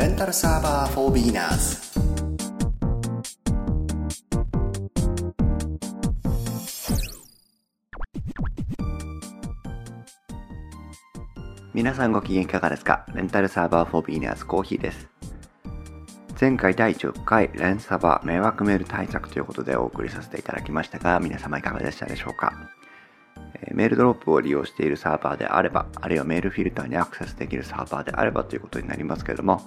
レンタルサーバー for beginners 皆さんご機嫌いかがですか？レンタルサーバー for beginners コーヒーです。前回第10回レンサバ迷惑メール対策ということでお送りさせていただきましたが皆様いかがでしたでしょうか？メールドロップを利用しているサーバーであれば、あるいはメールフィルターにアクセスできるサーバーであればということになりますけれども、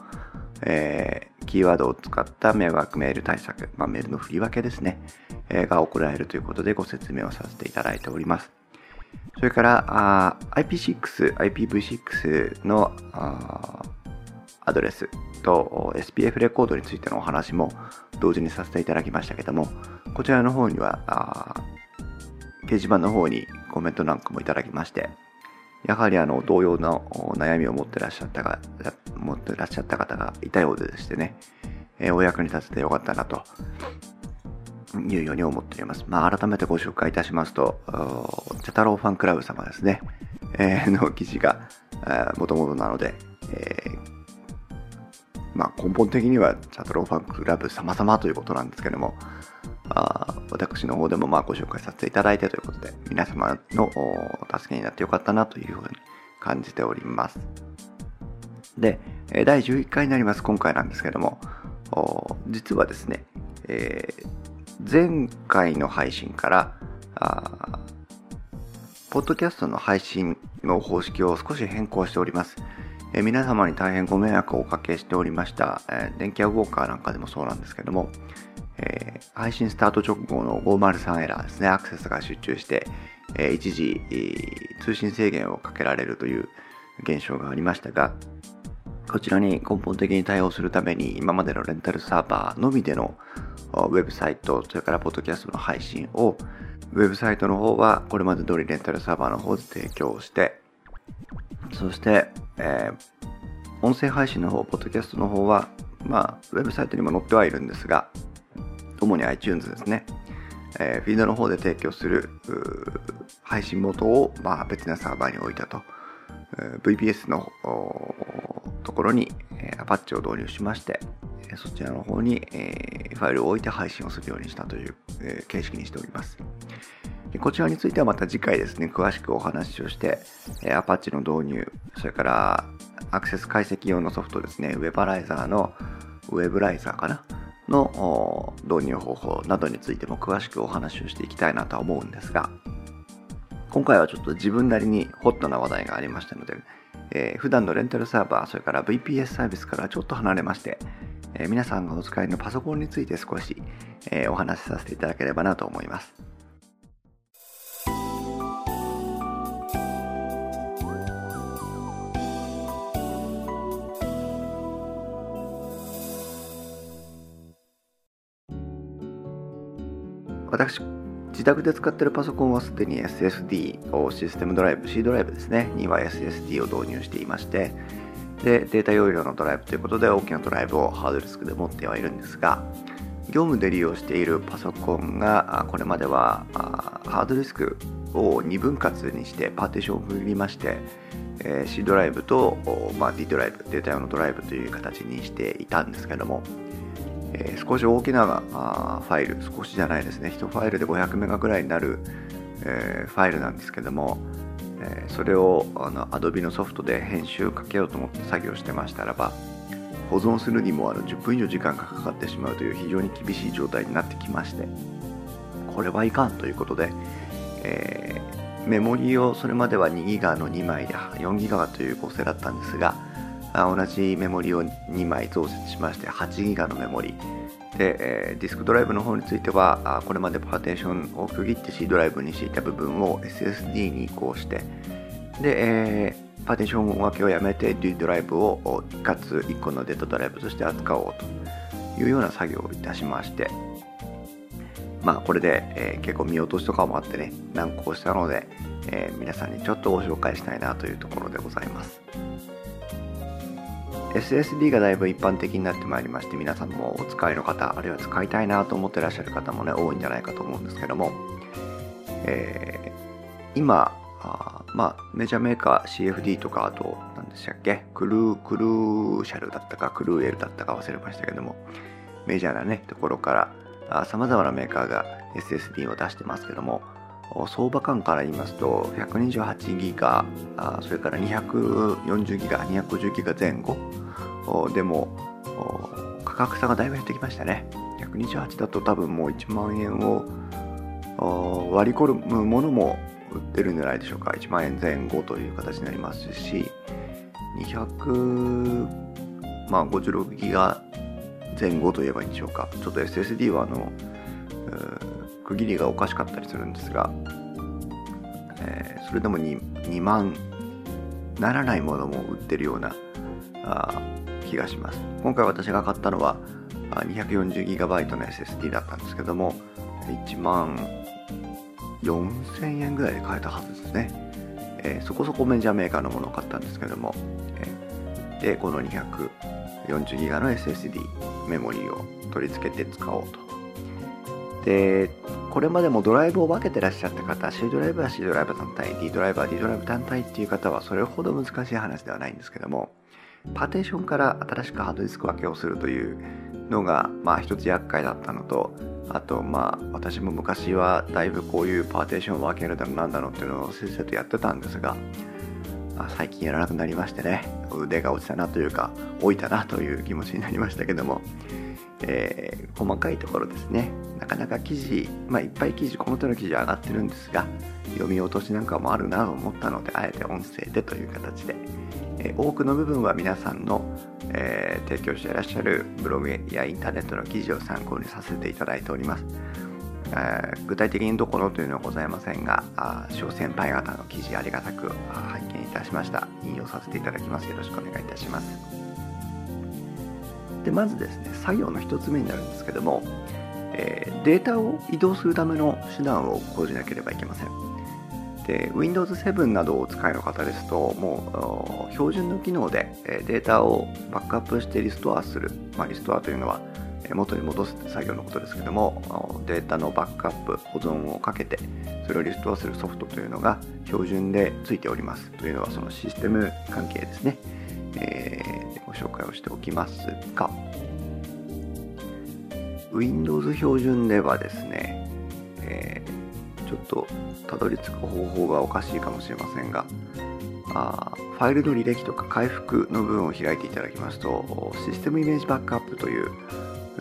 えー、キーワードを使った迷惑メール対策、まあ、メールの振り分けですね、えー、が行えるということでご説明をさせていただいております。それから、IP6、IPv6 のアドレスと SPF レコードについてのお話も同時にさせていただきましたけども、こちらの方には、掲示板の方にコメントなんかもいただきまして、やはりあの同様の悩みを持ってらっしゃったが持ってらっしゃった方がいたようでしてね、えー、お役に立ててよかったなというように思っております。まあ、改めてご紹介いたしますと、チャタローファンクラブ様ですね、えー、の記事がもともとなので、えー、まあ、根本的にはチャタローファンクラブ様々ということなんですけども、あ私の方でもまあご紹介させていただいてということで、皆様の助けになってよかったなというふうに感じております。で、第11回になります今回なんですけども、実はですね、えー、前回の配信からあ、ポッドキャストの配信の方式を少し変更しております。え、皆様に大変ご迷惑をおかけしておりました、えー、電気屋ウォーカーなんかでもそうなんですけども、えー、配信スタート直後の503エラーですね、アクセスが集中して、えー、一時、えー、通信制限をかけられるという現象がありましたが、こちらに根本的に対応するために今までのレンタルサーバーのみでのウェブサイト、それからポッドキャストの配信をウェブサイトの方はこれまで通りレンタルサーバーの方で提供して、そして、えー、音声配信の方、ポッドキャストの方は、まあ、ウェブサイトにも載ってはいるんですが、主に iTunes ですね、えー、フィードの方で提供する配信元を、まあ、別なサーバーに置いたと。VPS のところに、えー、Apache を導入しまして、そちらの方に、えー、ファイルを置いて配信をするようにしたという、えー、形式にしております。こちらについてはまた次回ですね、詳しくお話をして、えー、Apache の導入、それからアクセス解析用のソフトですね、ウェバライザーのウェブライザーかなの導入方法などについても詳しくお話をしていきたいなとは思うんですが、今回はちょっと自分なりにホットな話題がありましたので、えー、普段のレンタルサーバー、それから VPS サービスからちょっと離れまして、えー、皆さんがお使いのパソコンについて少し、えー、お話しさせていただければなと思います。私、自宅で使っているパソコンはすでに SSD をシステムドライブ、C ドライブですね、には SSD を導入していまして、で、データ容量のドライブということで大きなドライブをハードディスクで持ってはいるんですが、業務で利用しているパソコンが、これまではハードディスクを2分割にしてパーティションを振りまして、C ドライブと、ま、D ドライブ、データ用のドライブという形にしていたんですけども、えー、少し大きなあファイル、少しじゃないですね、1ファイルで500メガぐらいになる、えー、ファイルなんですけども、えー、それをあの Adobe のソフトで編集かけようと思って作業してましたらば、保存するにもあの10分以上時間がかかってしまうという非常に厳しい状態になってきまして、これはいかんということで、え、メモリをそれまでは2ギガの2枚で4ギガという構成だったんですが、あ同じメモリを2枚増設しまして8ギガのメモリで、えー、ディスクドライブの方についてはあこれまでパーテーションを区切って C ドライブにしていた部分を SSD に移行してで、えー、パーテーション分けをやめて D ドライブを一括1個のデータドライブとして扱おうというような作業をいたしましてまあこれで、えー、結構見落としとかもあってね難航したので、えー、皆さんにちょっとご紹介したいなというところでございます。SSD がだいぶ一般的になってまいりまして皆さんもお使いの方あるいは使いたいなと思ってらっしゃる方もね多いんじゃないかと思うんですけども、えー、今あまあメジャーメーカー CFD とかあと何でしたっけ？クルー、クルーシャルだったか、クルーエルだったか忘れましたけども、メジャーなね、ところから様々なメーカーが SSD を出してますけども、相場感から言いますと、128ギガ、それから240ギガ、250ギガ前後でも、価格差がだいぶ減ってきましたね。128だと多分もう1万円を割り込むものも売ってるんじゃないでしょうか1万円前後という形になりますし200まあ56ギガ前後と言えばいいんでしょうかちょっと SSD はあの区切りがおかしかったりするんですが、えー、それでも 2, 2万ならないものも売ってるようなあ気がします。今回私が買ったのは 240GB の SSD だったんですけども1万4000円ぐらいで買えたはずですね、えー、そこそこメジャーメーカーのものを買ったんですけども、えー、でこの 240GB の SSD メモリーを取り付けて使おうと。でこれまでもドライブを分けてらっしゃった方 C ドライブは C ドライブ単体 D ドライブは D ドライブ単体っていう方はそれほど難しい話ではないんですけどもパーテーションから新しくハードディスク分けをするというのがまあ一つ厄介だったのとあとまあ私も昔はだいぶこういうパーテーションを分けるだのなんだのっていうのをせっせとやってたんですが、まあ、最近やらなくなりましてね腕が落ちたなというか老いたなという気持ちになりましたけども、えー、細かいところですね。なかなか記事、まあ、いっぱい記事この手の記事上がってるんですが読み落としなんかもあるなと思ったのであえて音声でという形で、多くの部分は皆さんのえー、提供していらっしゃるブログやインターネットの記事を参考にさせていただいております。え、具体的にどこのというのはございませんが、小先輩方の記事ありがたく拝見いたしました。引用させていただきます。よろしくお願いいたします。で、まずですね、作業の1つ目になるんですけども、えー、データを移動するための手段を講じなければいけません。で Windows 7などをお使いの方ですともう標準の機能でデータをバックアップしてリストアする、まあ、リストアというのは元に戻す作業のことですけどもデータのバックアップ保存をかけてそれをリストアするソフトというのが標準でついております。というのはそのシステム関係ですね、えー、ご紹介をしておきますが Windows 標準ではですね、ちょっとたどり着く方法がおかしいかもしれませんがあファイルの履歴とか回復の部分を開いていただきますとシステムイメージバックアップという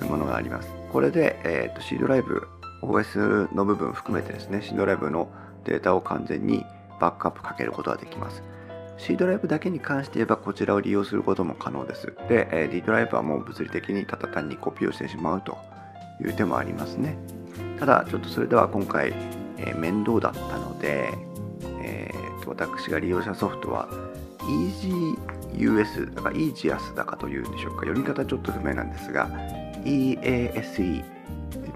ものがありますこれで、えーと、C ドライブ OS の部分含めてですね C ドライブのデータを完全にバックアップかけることができます C ドライブだけに関して言えばこちらを利用することも可能です。で、D ドライブはもう物理的にただ単にコピーをしてしまうという手もありますね。ただ、ちょっとそれでは今回えー、面倒だったので、えー、と私が利用したソフトは EasyUS だか EasyUS だかというんでしょうか。読み方ちょっと不明なんですが EASE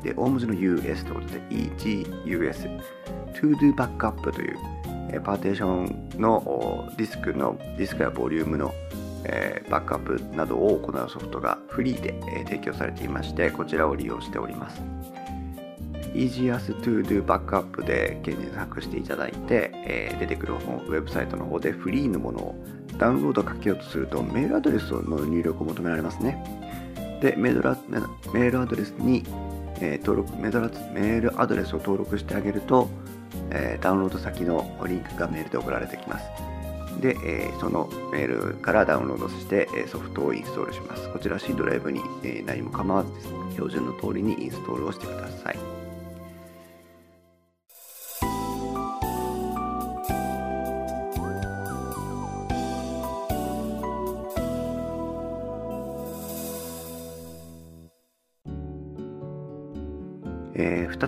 で大文字の US ということで EasyUS To Do Backup という、え、パーテーションのディスクのディスクやボリュームの、バックアップなどを行うソフトがフリーで、提供されていましてこちらを利用しております。Easiest to do Backup で検索していただいて、えー、出てくるウェブサイトの方でフリーのものをダウンロードかけようとするとメールアドレスの入力を求められますね。で、メールメールアドレスに、えー、登録メールアドレスを登録してあげると、えー、ダウンロード先のリンクがメールで送られてきます。で、えー、そのメールからダウンロードして、えソフトをインストールします。こちら C ドライブに、え何も構わずです、ね、標準の通りにインストールをしてください。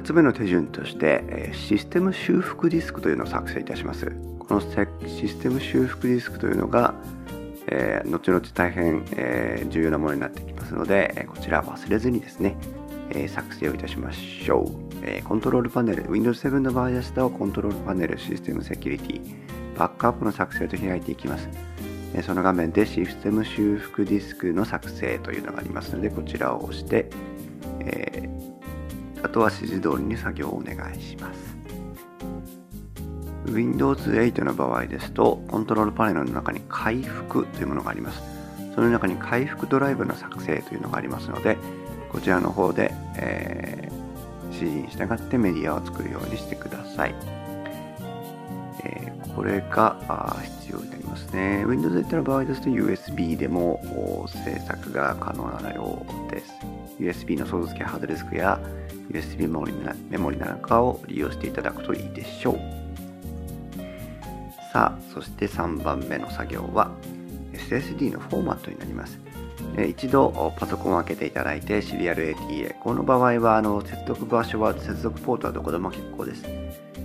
つ目の手順として、システム修復ディスクというのを作成いたします。このシステム修復ディスクというのが、え、後々大変、え、重要なものになってきますので、こちら忘れずにですね、え、作成をいたしましょう。え、コントロールパネル、Windows 7の場合ですと、コントロールパネル、システムセキュリティ、バックアップの作成と開いていきます。その画面でシステム修復ディスクの作成というのがありますので、こちらを押して、えーとは指示通りに作業をお願いします Windows 8の場合ですと、コントロールパネルの中に回復というものがあります。その中に回復ドライブの作成というのがありますので、こちらの方で、えー、指示に従ってメディアを作るようにしてください。えー、これが必要になりますね。Windows 8の場合ですと USB でも制作が可能なようです。USB のソース付けハードディスクや USB メモリメモリなんかを利用していただくといいでしょう。さあ、そして3番目の作業は SSD のフォーマットになります。一度パソコンを開けていただいてシリアル ATA この場合はあの接続場所は接続ポートはどこでも結構です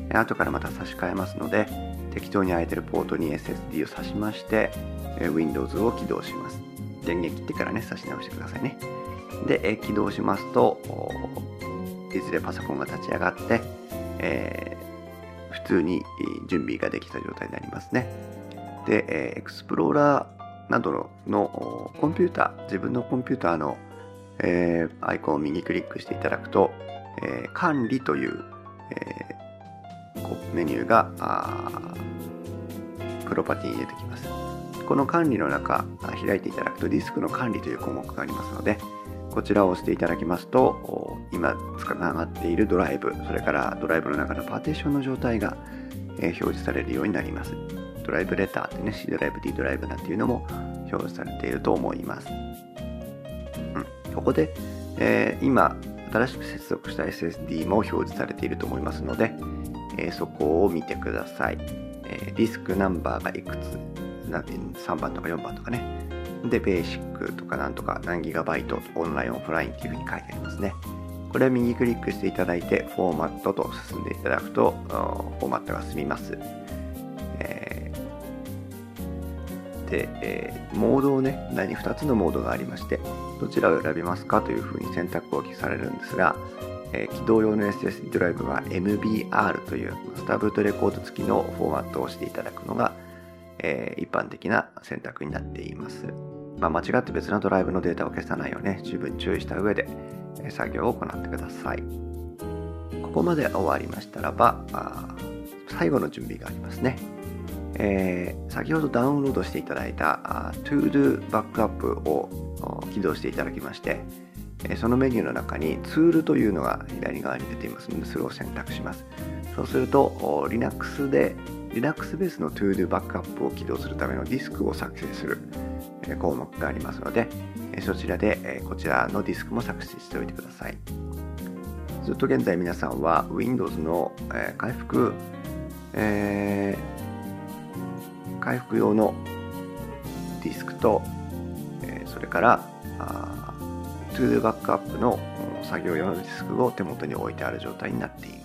後からまた差し替えますので適当に空いてるポートに SSD を挿しまして Windows を起動します電源切ってからね差し直してくださいねで起動しますといずれパソコンが立ち上がって、えー、普通に準備ができた状態になりますねで、え、エクスプローラーなどのコンピューター、自分のコンピューターの、えー、アイコンを右クリックしていただくと、えー、管理という、えー、メニューがプロパティに出てきます。この管理の中、開いていただくとディスクの管理という項目がありますので、こちらを押していただきますと、今つながっているドライブ、それからドライブの中のパーテーションの状態が表示されるようになります。ドライブレターってね、C ドライブ、D ドライブなんていうのも表示されていると思います。うん、ここで、えー、今、新しく接続した SSD も表示されていると思いますので、えー、そこを見てください。えー、ディスクナンバーがいくつ、3番とか4番とかね。で、ベーシックとかなんとか何ギガバイト、オンライン、オフラインっていうふうに書いてありますね。これは右クリックしていただいて、フォーマットと進んでいただくと、フォーマットが済みます。えー、で、えー、モードをね、何2つのモードがありまして、どちらを選びますかというふうに選択を記されるんですが、えー、起動用の SSD ドライブは MBR というスタブートレコード付きのフォーマットをしていただくのが、え、一般的な選択になっています。まあ、間違って別のドライブのデータを消さないようね、十分注意した上で作業を行ってください。ここまで終わりましたらば、最後の準備がありますね。えー、先ほどダウンロードしていただいた ToDo バックアップを起動していただきまして、そのメニューの中にツールというのが左側に出ていますので、それを選択します。そうすると、Linux で、Linux ベースの ToDo バックアップを起動するためのディスクを作成する項目がありますので、そちらでこちらのディスクも作成しておいてください。ずっと現在皆さんは Windows の回復、えー回復用のディスクと、それからあ ToDo バックアップの作業用のディスクを手元に置いてある状態になっています。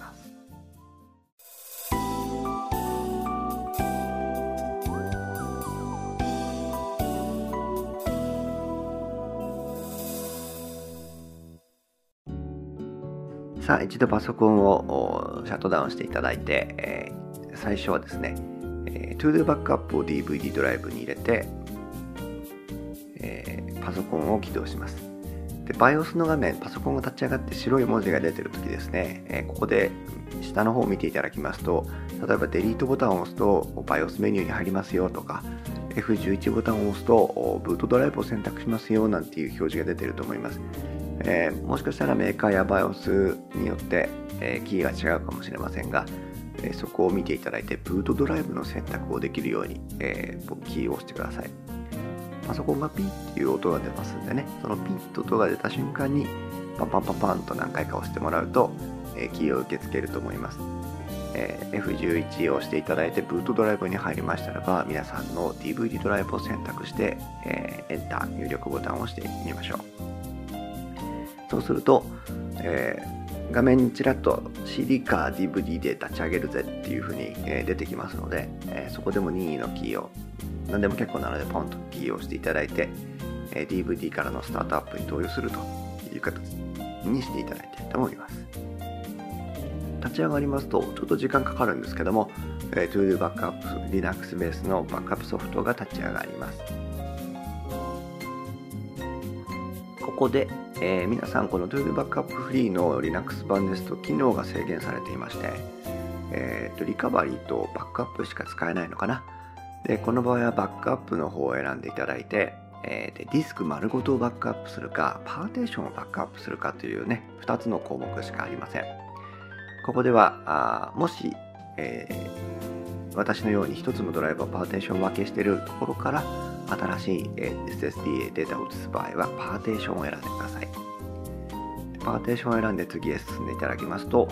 さあ一度パソコンをシャットダウンしていただいて、えー、最初はですねえー、ToDo バックアップを DVD ドライブに入れて、えー、パソコンを起動します。で、BIOS の画面、パソコンが立ち上がって白い文字が出てるときですね、えー、ここで下の方を見ていただきますと、例えばデリートボタンを押すと BIOS メニューに入りますよとか、F11 ボタンを押すとブートドライブを選択しますよなんていう表示が出てると思います。えー、もしかしたらメーカーや BIOS によって、えー、キーが違うかもしれませんが、えそこを見ていただいて、ブートドライブの選択をできるように、えー、キーを押してください。パソコンがピーっていう音が出ますんでね、そのピッと音が出た瞬間に、パンパンパンパンと何回か押してもらうと、えキーを受け付けると思います。え、F11 を押していただいて、ブートドライブに入りましたらば、皆さんの DVD ドライブを選択して、えー、エンター入力ボタンを押してみましょう。そうすると、えー画面にちらっと CD か DVD で立ち上げるぜっていう風に、え出てきますので、えそこでも任意のキーを何でも結構なのでポンとキーを押していただいて、え DVD からのスタートアップに投与するという形にしていただいてと思います。立ち上がりますとちょっと時間かかるんですけども、え ToDo バックアップ Linux ベースのバックアップソフトが立ち上がります。ここでえー、皆さんこの ToDo Backup Free の Linux 版ですと機能が制限されていまして、えーと、リカバリーとバックアップしか使えないのかな？で、この場合はバックアップの方を選んでいただいて、えー、でディスク丸ごとをバックアップするか、パーテーションをバックアップするかというね、2つの項目しかありません。ここでは、あもし、えー、私のように1つのドライブをパーテーション分けしているところから、新しい SSD データを移す場合は、パーテーションを選んでください。パーテーションを選んで次へ進んでいただきますと、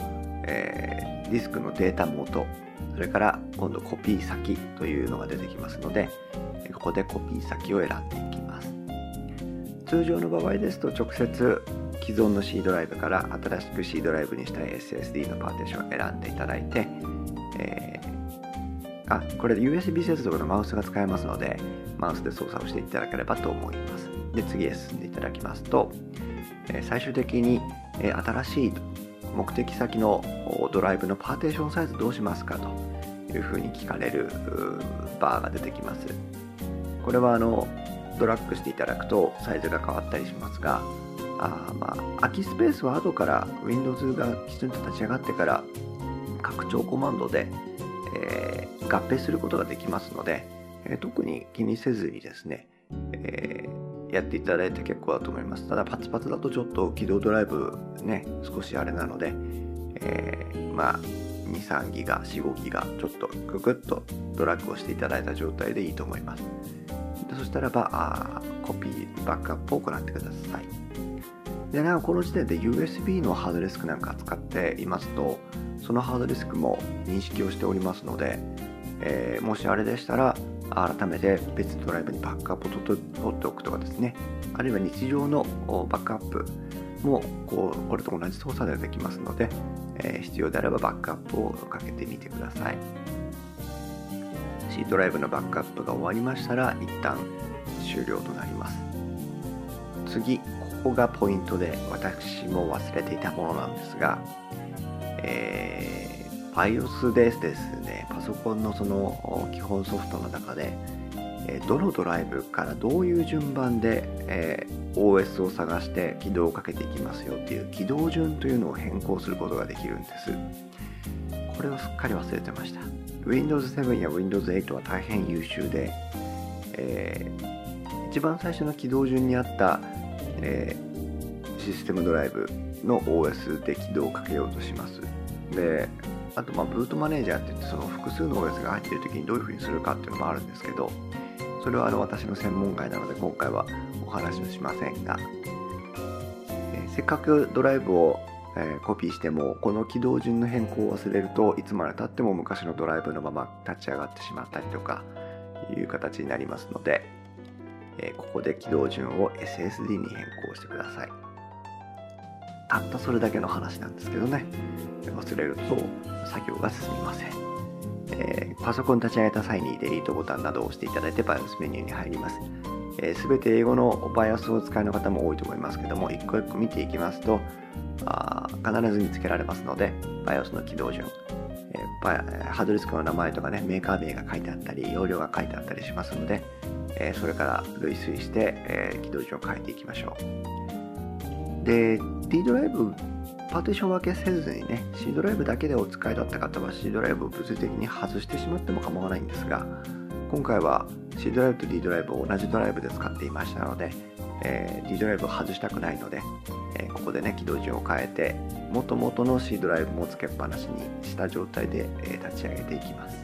えー、ディスクのデータ元、それから今度コピー先というのが出てきますので、ここでコピー先を選んでいきます。通常の場合ですと直接既存の C ドライブから新しく C ドライブにしたい SSD のパーテーションを選んでいただいて、えー、あ、これで USB 接続のマウスが使えますので、マウスで操作をしていただければと思います。で、次へ進んでいただきますと、最終的に、新しい目的先のドライブのパーテーションサイズどうしますかというふうに聞かれるバーが出てきます。これはあのドラッグしていただくとサイズが変わったりしますが、あまあ、空きスペースは後から Windows がきちんと立ち上がってから拡張コマンドで、えー、合併することができますので、えー、特に気にせずにですね、えー、やっていただいて結構だと思います。ただパツパツだとちょっと起動ドライブね、少しあれなので、えー、まあ、2、3ギガ、4、5ギガ、ちょっとググッとドラッグをしていただいた状態でいいと思います。でそしたらばあ、コピー、バックアップを行ってください。で、なんかこの時点で USB のハードディスクなんか使っていますと、そのハードディスクも認識をしておりますので、えー、もしあれでしたら、改めて別のドライブにバックアップを取っておくとかですね、あるいは日常のバックアップもこうこれと同じ操作でできますので、えー、必要であればバックアップをかけてみてください。C ドライブのバックアップが終わりましたら一旦終了となります。次、ここがポイントで私も忘れていたものなんですが、えー、BIOS ですですね、パソコンのその基本ソフトの中で、どのドライブからどういう順番で、え、OS を探して起動をかけていきますよっていう起動順というのを変更することができるんです。これをすっかり忘れてました。Windows 7や Windows 8は大変優秀で、えー、一番最初の起動順にあった、えー、システムドライブの OS で起動をかけようとします。であとまあブートマネージャーって言ってその複数の OS が入っている時にどういうふうにするかっていうのもあるんですけどそれはあの私の専門外なので今回はお話をしませんが、えー、せっかくドライブを、え、コピーしてもこの起動順の変更を忘れるといつまでたっても昔のドライブのまま立ち上がってしまったりとかいう形になりますので、え、ここで起動順を SSD に変更してください。たったそれだけの話なんですけどね忘れると作業が進みませんえー、パソコン立ち上げた際にデリートボタンなどを押していただいて BIOS メニューに入ります。す、えー、べ、て英語の BIOS を使いの方も多いと思いますけども、一個一個見ていきますと、あ必ず見つけられますので、BIOS の起動順、え、ハードディスクの名前とかね、メーカー名が書いてあったり、容量が書いてあったりしますので、えー、それから類推して、えー、起動順を変えていきましょう。で、D ドライブパーティション分けせずにね、C ドライブだけでお使いだった方は C ドライブを物理的に外してしまっても構わないんですが、今回は C ドライブと D ドライブを同じドライブで使っていましたので、えー、D ドライブを外したくないので、えー、ここでね、起動順を変えて、元々の C ドライブもつけっぱなしにした状態で、えー、立ち上げていきます。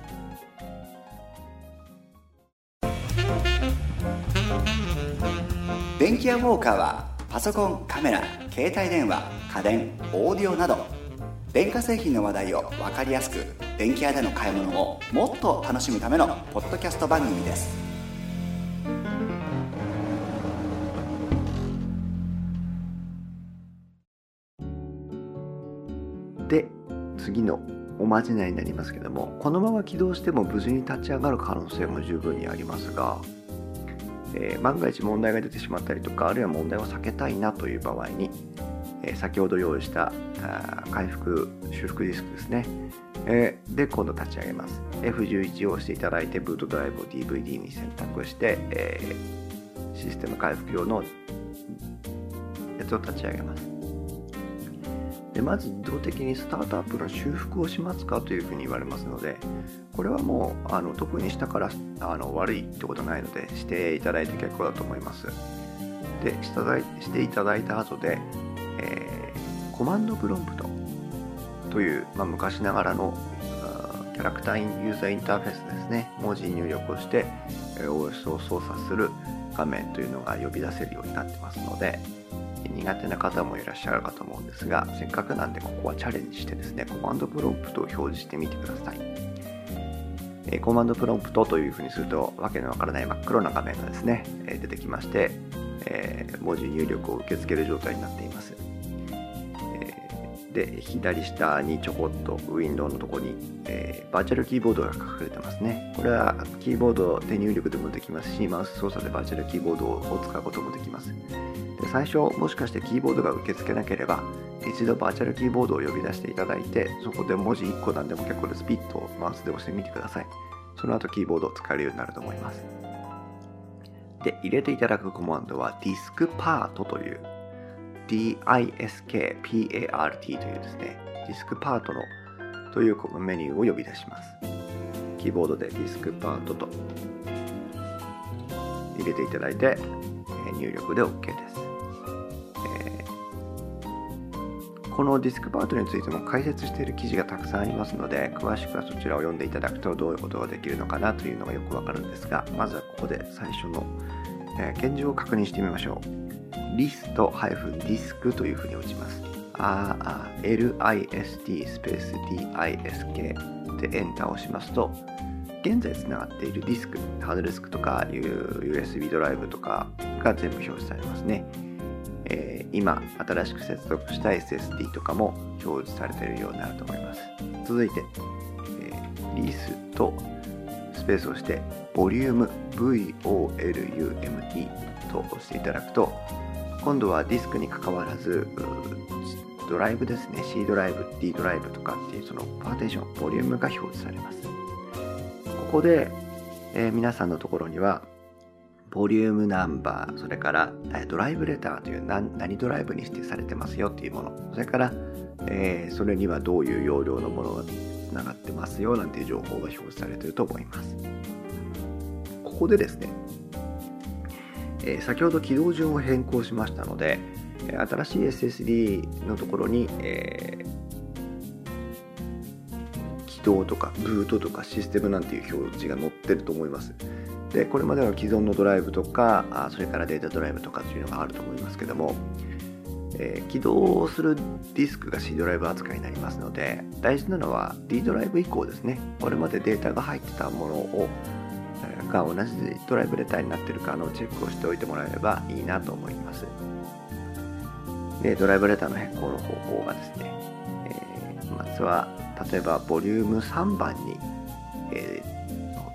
電気屋ウォーカーはパソコン、カメラ、携帯電話、家電、オーディオなど電化製品の話題を分かりやすく電気屋での買い物をもっと楽しむためのポッドキャスト番組です。で次のおまじないになりますけどもこのまま起動しても無事に立ち上がる可能性も十分にありますがえー、万が一問題が出てしまったりとかあるいは問題を避けたいなという場合に、えー、先ほど用意したあ回復修復ディスクですね、えー、で今度立ち上げます。F11 を押していただいてブートドライブを DVD に選択して、えシステム回復用のやつを立ち上げます。でまず自動的にスタートアップの修復をしますかというふうに言われますのでこれはもうあの特にしたからあの悪いってことないのでしていただいて結構だと思います。でしていただいた後で、えー、コマンドプロンプトという、まあ、昔ながらのキャラクターユーザーインターフェースですね。文字入力をして OS を操作する画面というのが呼び出せるようになってますので苦手な方もいらっしゃるかと思うんですがせっかくなんでここはチャレンジしてですねコマンドプロンプトを表示してみてください、えコマンドプロンプトというふうにするとわけのわからない真っ黒な画面がですね、え出てきまして、え文字入力を受け付ける状態になっています。で左下にちょこっとウィンドウのとこに、えー、バーチャルキーボードが隠れてますね。これはキーボード手入力でもできますしマウス操作でバーチャルキーボードを使うこともできます。で最初もしかしてキーボードが受け付けなければ一度バーチャルキーボードを呼び出していただいてそこで文字1個なんでも結構です。ピッとマウスで押してみてください。その後キーボードを使えるようになると思います。で入れていただくコマンドはディスクパートという DISKPART というですね、ディスクパートのというこのメニューを呼び出します。キーボードでディスクパートと入れていただいて、入力で OK です。えー、このディスクパートについても解説している記事がたくさんありますので、詳しくはそちらを読んでいただくとどういうことができるのかなというのがよくわかるんですが、まずはここで最初の、えー、現状を確認してみましょう。リスト -disk というふうに打ちます。list スペース disk でエンターを押しますと、現在つながっているディスク、ハードディスクとか USB ドライブとかが全部表示されますね。えー、今、新しく接続した SSD とかも表示されているようになると思います。続いて、えー、リストスペースをして、ボリューム VOLUME と押していただくと、今度はディスクにかかわらずドライブですね。C ドライブ D ドライブとかっていうそのパーテーションボリュームが表示されます。ここで、えー、皆さんのところにはボリュームナンバーそれから、えドライブレターという何何ドライブに指定されてますよっていうもの。それから、えー、それにはどういう容量のものがつながってますよなんていう情報が表示されてると思います。ここでですねえ、先ほど起動順を変更しましたので、新しい SSD のところに、えー、起動とかブートとかシステムなんていう表示が載ってると思います。で、これまでは既存のドライブとか、あそれからデータドライブとかっていうのがあると思いますけども、えー、起動するディスクが C ドライブ扱いになりますので、大事なのは D ドライブ以降ですね。これまでデータが入ってたものをが同じドライブレターになっているかのチェックをしておいてもらえればいいなと思います。で、ドライブレターの変更の方法がですね、えー、まずは、例えばボリューム3番に、え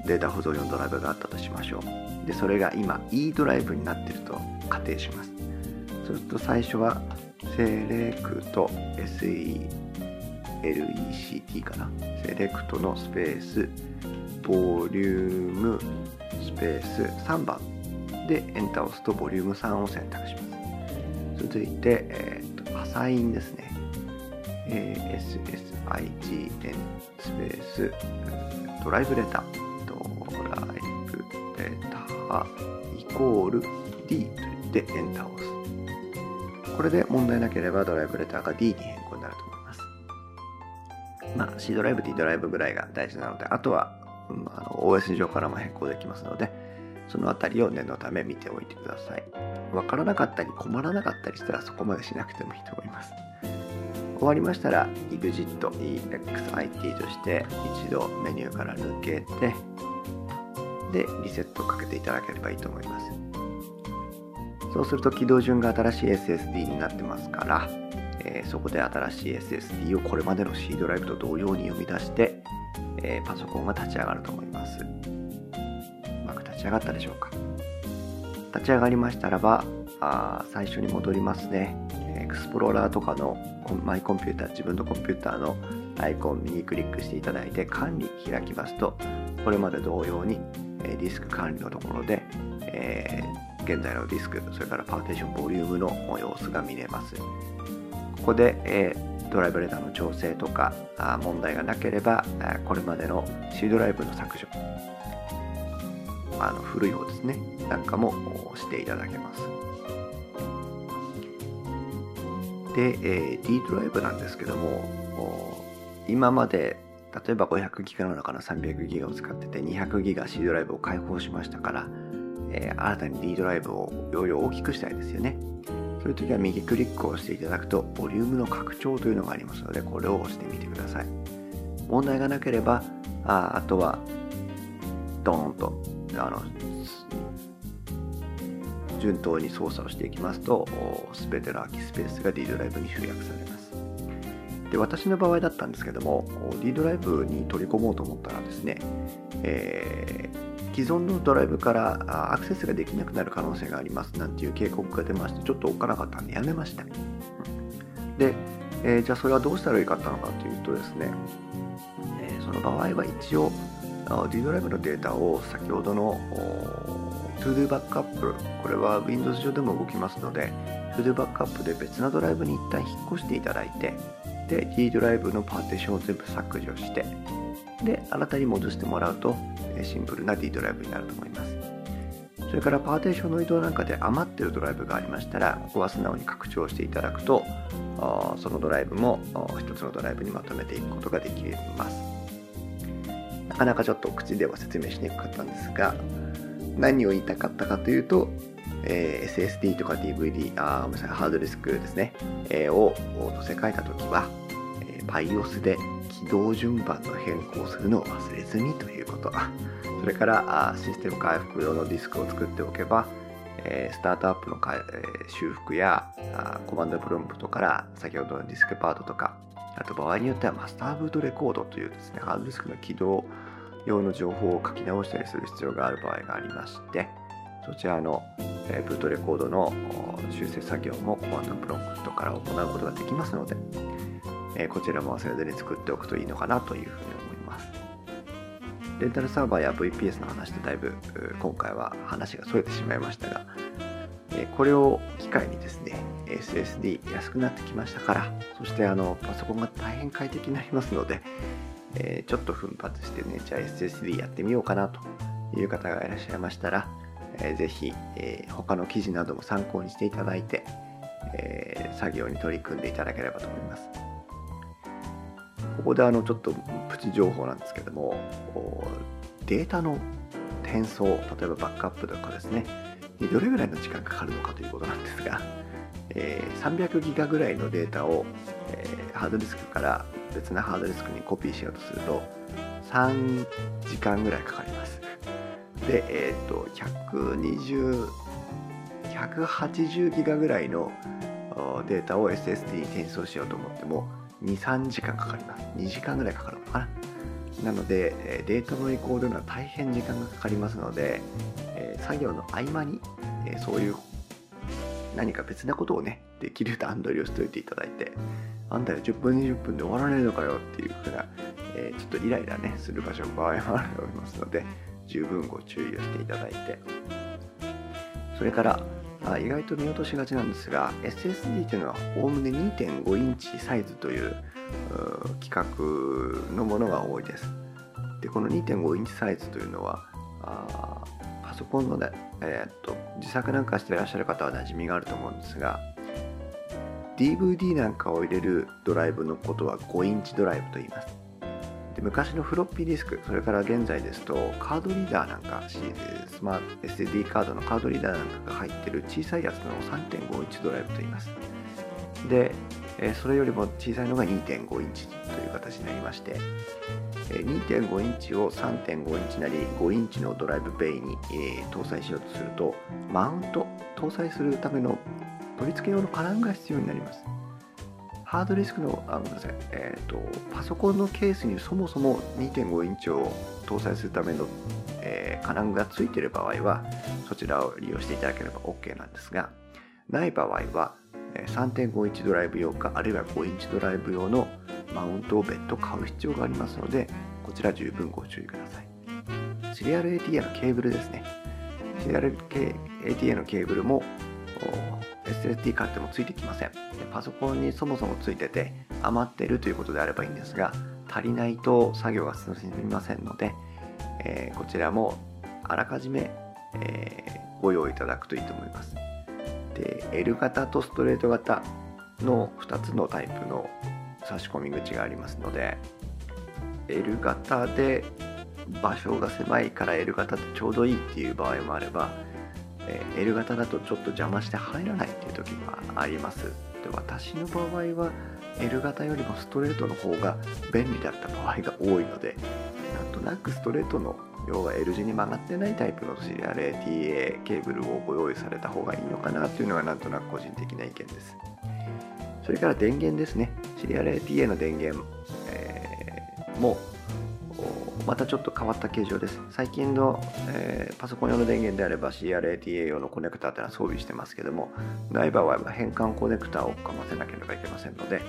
ー、データ保存用のドライブがあったとしましょう。で、それが今 E ドライブになっていると仮定します。そうすると最初はセレクト SELECT かな。セレクトのスペースボリュームスペース3番でエンターを押すとボリューム3を選択します。続いて、えーと、アサインですね。ASSIGN スペースドライブレタードライブレターイコール D と言ってエンターを押す。これで問題なければドライブレターが D に変更になると思います。まあ C ドライブ D ドライブぐらいが大事なので、あとはあの OS 上からも変更できますので、そのあたりを念のため見ておいてください。わからなかったり困らなかったりしたらそこまでしなくてもいいと思います。終わりましたら EXIT、EXIT として一度メニューから抜けて、で、リセットをかけていただければいいと思います。そうすると起動順が新しい SSD になってますから、えー、そこで新しい SSD をこれまでの C ドライブと同様に読み出して、えー、パソコンが立ち上がると思います。うまく立ち上がったでしょうか。立ち上がりましたらば、あ最初に戻りますね。エクスプローラーとかのマイコンピューター、自分のコンピューターのアイコン右クリックしていただいて管理開きますと、これまで同様にディスク管理のところで、えー、現在のディスク、それからパーテーションボリュームの様子が見れます。ここで、えードライブレターの調整とか問題がなければこれまでの C ドライブの削除あの古い方ですね。なんかもしていただけます。で、え、D ドライブなんですけども今まで例えば500ギガの中の300ギガを使ってて200ギガ C ドライブを開放しましたから、え、新たに D ドライブを容量を大きくしたいですよね。そういう時は右クリックをしていただくとボリュームの拡張というのがありますのでこれを押してみてください。問題がなければああとはドーンとあの順当に操作をしていきますと全ての空きスペースが D ドライブに集約されます。で私の場合だったんですけども D ドライブに取り込もうと思ったらですね、えー、既存のドライブからアクセスができなくなる可能性がありますなんていう警告が出ましてちょっとおっかなかったんでやめましたで、えー、じゃあそれはどうしたらよかったのかというとですね、えー、その場合は一応 D ドライブのデータを先ほどの ToDo バックアップこれは Windows 上でも動きますので ToDo バックアップで別なドライブに一旦引っ越していただいてで D ドライブのパーテーションを全部削除してで新たに戻してもらうとシンプルな D ドライブになると思います。それからパーテーションの移動なんかで余ってるドライブがありましたらここは素直に拡張していただくとそのドライブも一つのドライブにまとめていくことができます。なかなかちょっと口では説明しにくかったんですが何を言いたかったかというとえ、SSD とか DVD、あごめんなさい、ハードディスクですね、え、を載せ替えたときは、え bios で起動順番の変更するのを忘れずにということ。それからシステム回復用のディスクを作っておけば、スタートアップの、修復やコマンドプロンプトから先ほどのディスクパートとか、あと場合によってはマスターブートレコードというですね、ハードディスクの起動用の情報を書き直したりする必要がある場合がありまして、そちらの、ブートレコードの修正作業もコマンドプロンプトから行うことができますので、えこちらも忘れずに作っておくといいのかなというふうに思います。レンタルサーバーや VPS の話でだいぶ今回は話が逸れてしまいましたが、これを機会にですね、SSD 安くなってきましたから、そしてあのパソコンが大変快適になりますので、えちょっと奮発してね、じゃあ SSD やってみようかなという方がいらっしゃいましたら、えー、ぜひ、え、他の記事なども参考にしていただいて、え、作業に取り組んでいただければと思います。ここであのちょっとプチ情報なんですけども、データの転送、例えばバックアップとかですね、にどれぐらいの時間かかるのかということなんですが、えー、300ギガぐらいのデータを、えー、ハードディスクから別なハードディスクにコピーしようとすると3時間ぐらいかかります。で、えっ、ー、と、120、180ギガぐらいのデータを SSD に転送しようと思っても、2、3時間かかります。2時間ぐらいかかるのかな。なので、データの移行というのは大変時間がかかりますので、作業の合間に、そういう何か別なことをね、できる段取りをしておいていただいて、あんたよ10分20分で終わらないのかよっていうふうな、え、ちょっとイライラね、する場所の場合もあると思いますので、十分ご注意をしていただいてそれからあ意外と見落としがちなんですが SSD というのはおおむね2.5インチサイズという規格のものが多いです。でこの2.5インチサイズというのはあパソコンの、ね、えー、っと自作なんかしてらっしゃる方は馴染みがあると思うんですが DVD なんかを入れるドライブのことは5インチドライブと言います。で昔のフロッピーディスクそれから現在ですとカードリーダーなんかスマート SD カードのカードリーダーなんかが入ってる小さいやつの3.51ドライブと言います。でそれよりも小さいのが2.5インチという形になりまして2.5インチを3.5インチなり5インチのドライブベイに搭載しようとするとマウント搭載するための取り付け用のカランが必要になります。ハードディスクの、あごめんなさい、え、ー、と、パソコンのケースにそもそも2.5インチを搭載するための、えー、金具がついている場合は、そちらを利用していただければ OK なんですが、ない場合は、3.5インチドライブ用か、あるいは5インチドライブ用のマウントを別途買う必要がありますので、こちら十分ご注意ください。シリアル ATA のケーブルですね。シリアル ATA のケーブルも SSD 買ってもついてきません。パソコンにそもそもついてて余ってるということであればいいんですが足りないと作業が進みませんので、えー、こちらもあらかじめ、えー、ご用意いただくといいと思います。で L 型とストレート型の2つのタイプの差し込み口がありますので L 型で場所が狭いから L 型でちょうどいいっていう場合もあれば、え L 型だとちょっと邪魔して入らないっていう時もあります。で私の場合は L 型よりもストレートの方が便利だった場合が多いのでなんとなくストレートの要は L 字に曲がってないタイプのシリアル ATA ケーブルをご用意された方がいいのかなというのがなんとなく個人的な意見です。それから電源ですね。シリアル ATA の電源、えー、もまたちょっと変わった形状です。最近の、えー、パソコン用の電源であれば CRATA 用のコネクタというのは装備してますけども、ない場合は変換コネクタをかませなければいけませんので、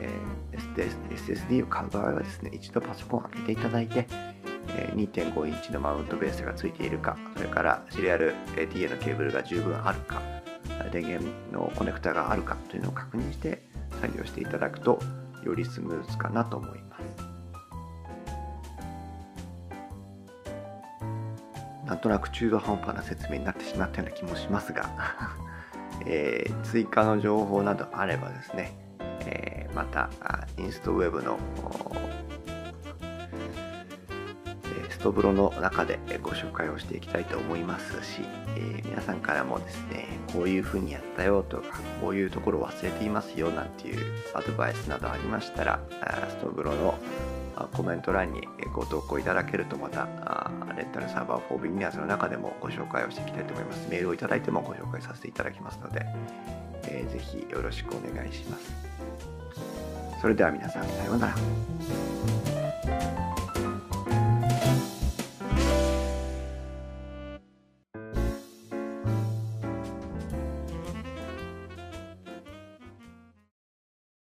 えー、SSD を買う場合はですね、一度パソコンを開けていただいて、えー、2.5インチのマウントベースがついているか、それからシリアル ATA のケーブルが十分あるか、電源のコネクタがあるかというのを確認して作業していただくとよりスムーズかなと思います。なんとなく中途半端な説明になってしまったような気もしますが えー、追加の情報などあればですね、えー、またインストウェブのストブロの中でご紹介をしていきたいと思いますし、えー、皆さんからもですねこういうふうにやったよとかこういうところ忘れていますよなんていうアドバイスなどありましたらストブロのコメント欄にご投稿いただけるとまたレンタルサーバー4ビギナーズの中でもご紹介をしていきたいと思います。メールをいただいてもご紹介させていただきますので、えー、ぜひよろしくお願いします。それでは皆さんさようなら。